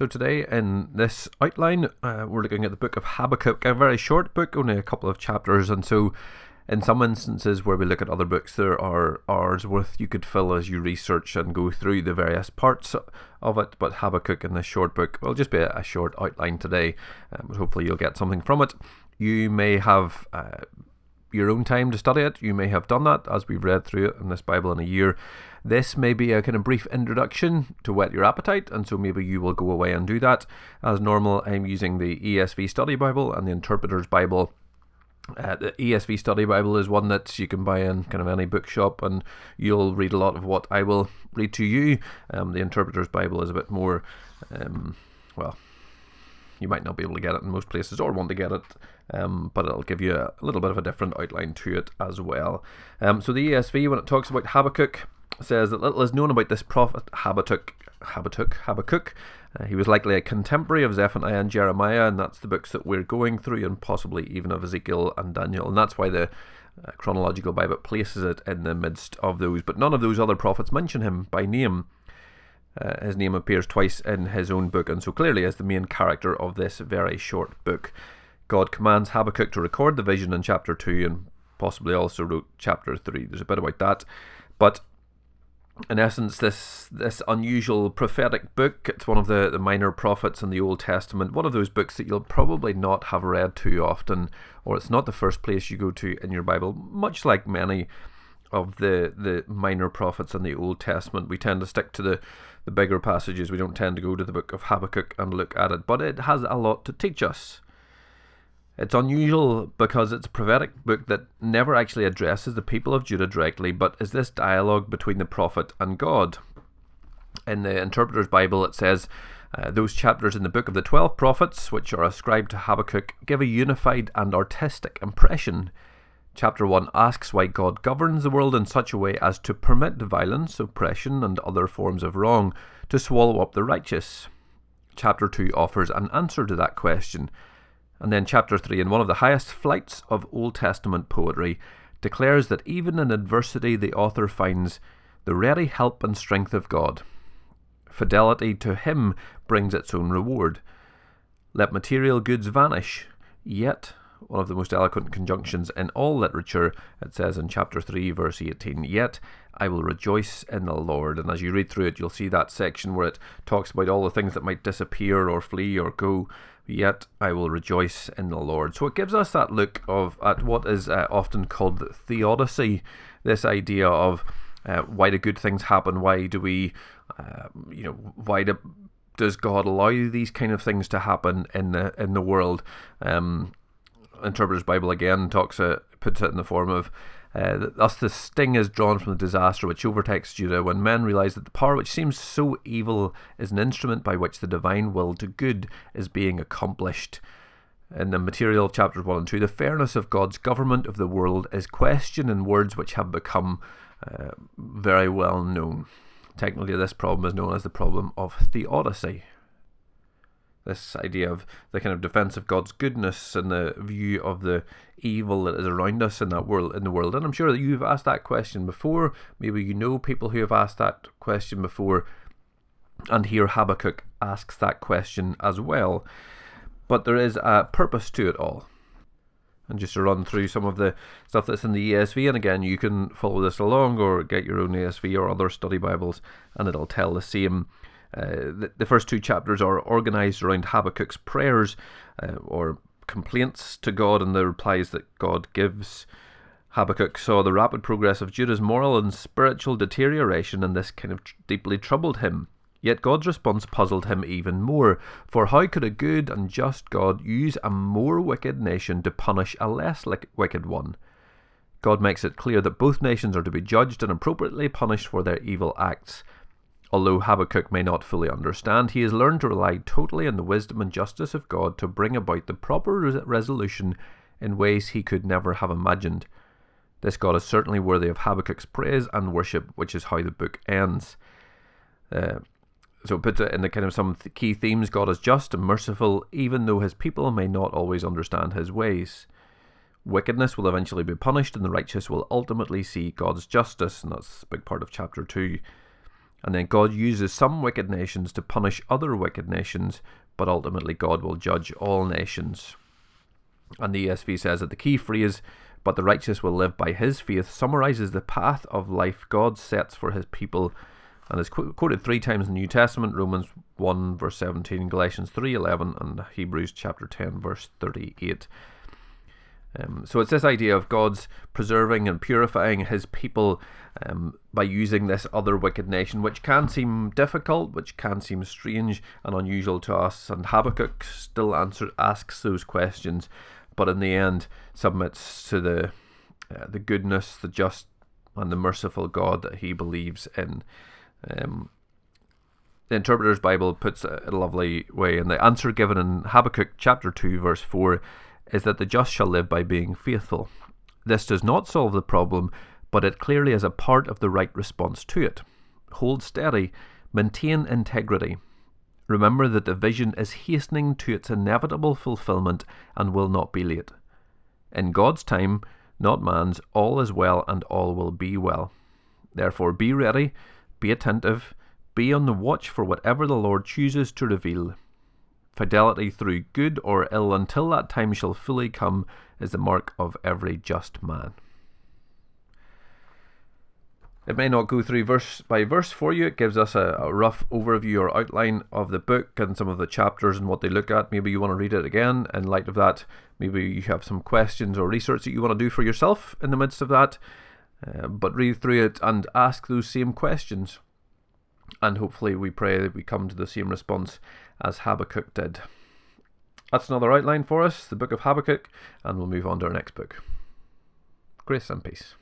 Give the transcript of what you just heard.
So, today in this outline, uh, we're looking at the book of Habakkuk, a very short book, only a couple of chapters. And so, in some instances where we look at other books, there are hours worth you could fill as you research and go through the various parts of it. But Habakkuk in this short book will just be a, short outline today, um, but hopefully, you'll get something from it. You may have. Uh, your own time to study it. You may have done that as we've read through it in this Bible in a year. This may be a kind of brief introduction to whet your appetite, and so maybe you will go away and do that. As normal, I'm using the ESV Study Bible and the Interpreter's Bible. Uh, the ESV Study Bible is one that you can buy in kind of any bookshop, and you'll read a lot of what I will read to you. Um, the Interpreter's Bible is a bit more, um, well, you might not be able to get it in most places or want to get it, um, but it'll give you a, little bit of a different outline to it as well. Um, so the ESV, when it talks about Habakkuk, says that little is known about this prophet Habakkuk. Habakkuk. Habakkuk. Uh, he was likely a contemporary of Zephaniah and Jeremiah, and that's the books that we're going through, and possibly even of Ezekiel and Daniel. And that's why the uh, chronological Bible places it in the midst of those. But none of those other prophets mention him by name. Uh, his name appears twice in his own book, and so clearly is the main character of this very short book. God commands Habakkuk to record the vision in chapter 2 and possibly also wrote chapter 3. There's a bit about that. But in essence, this this unusual prophetic book. It's one of the, the minor prophets in the Old Testament. One of those books that you'll probably not have read too often, or it's not the first place you go to in your Bible. Much like many of the the minor prophets in the Old Testament, we tend to stick to the the bigger passages. We don't tend to go to the book of Habakkuk and look at it, but it has a lot to teach us. It's unusual because it's a prophetic book that never actually addresses the people of Judah directly, but is this dialogue between the prophet and God. In the Interpreter's Bible, it says, uh, those chapters in the book of the twelve prophets, which are ascribed to Habakkuk, give a unified and artistic impression. Chapter 1 asks why God governs the world in such a way as to permit violence, oppression, and other forms of wrong to swallow up the righteous. Chapter 2 offers an answer to that question and then, chapter 3, in one of the highest flights of Old Testament poetry, declares that even in adversity, the author finds the ready help and strength of God. Fidelity to Him brings its own reward. Let material goods vanish, yet, one of the most eloquent conjunctions in all literature, it says in chapter 3, verse 18, Yet I will rejoice in the Lord. And as you read through it, you'll see that section where it talks about all the things that might disappear or flee or go yet I will rejoice in the Lord. So it gives us that look of at what is uh, often called theodicy, this idea of uh, why do good things happen? Why do we, uh, you know, why do, does God allow these kind of things to happen in the in the world? Um, Interpreter's Bible again talks uh, puts it in the form of uh, thus, the sting is drawn from the disaster which overtakes Judah when men realize that the power which seems so evil is an instrument by which the divine will to good is being accomplished. In the material of chapters 1 and 2, the fairness of God's government of the world is questioned in words which have become uh, very well known. Technically, this problem is known as the problem of theodicy this idea of the kind of defense of God's goodness and the view of the evil that is around us in that world in the world. And I'm sure that you've asked that question before. Maybe you know people who have asked that question before. And here Habakkuk asks that question as well. But there is a purpose to it all. And just to run through some of the stuff that's in the ESV, and again, you can follow this along or get your own ESV or other study Bibles, and it'll tell the same the, the, first two chapters are organized around Habakkuk's prayers uh, or complaints to God and the replies that God gives. Habakkuk saw the rapid progress of Judah's moral and spiritual deterioration, and this kind of tr- deeply troubled him. Yet God's response puzzled him even more, for how could a good and just God use a more wicked nation to punish a less li- wicked one? God makes it clear that both nations are to be judged and appropriately punished for their evil acts. Although Habakkuk may not fully understand, he has learned to rely totally on the wisdom and justice of God to bring about the proper resolution in ways he could never have imagined. This God is certainly worthy of Habakkuk's praise and worship, which is how the book ends. Uh, so it puts it in the kind of some th- key themes. God is just and merciful, even though his people may not always understand his ways. Wickedness will eventually be punished, and the righteous will ultimately see God's justice, and that's a big part of chapter 2. And then God uses some wicked nations to punish other wicked nations, but ultimately God will judge all nations. And the ESV says that the key phrase, but the righteous will live by his faith, summarizes the path of life God sets for his people and is qu- quoted three times in the New Testament Romans 1, verse 17, Galatians 3 11, and Hebrews chapter 10, verse 38. Um, so it's this idea of God's preserving and purifying his people um, by using this other wicked nation, which can seem difficult, which can seem strange and unusual to us. And Habakkuk still answer, asks those questions, but in the end submits to the uh, the goodness, the just, and the merciful God that he believes in. Um, the Interpreter's Bible puts it a lovely way, and the answer given in Habakkuk chapter 2, verse 4 is that the just shall live by being faithful. This does not solve the problem, but it clearly is a part of the right response to it. Hold steady, maintain integrity. Remember that the vision is hastening to its inevitable fulfillment and will not be late. In God's time, not man's, all is well and all will be well. Therefore, be ready, be attentive, be on the watch for whatever the Lord chooses to reveal. Fidelity through good or ill until that time shall fully come is the mark of every just man. It may not go through verse by verse for you. It gives us a, a, rough overview or outline of the book and some of the chapters and what they look at. Maybe you want to read it again. In light of that, maybe you have some questions or research that you want to do for yourself in the midst of that. Uh, but read through it and ask those same questions. And hopefully, we pray that we come to the same response as Habakkuk did. That's another outline for us, the book of Habakkuk, and we'll move on to our next book. Grace and peace.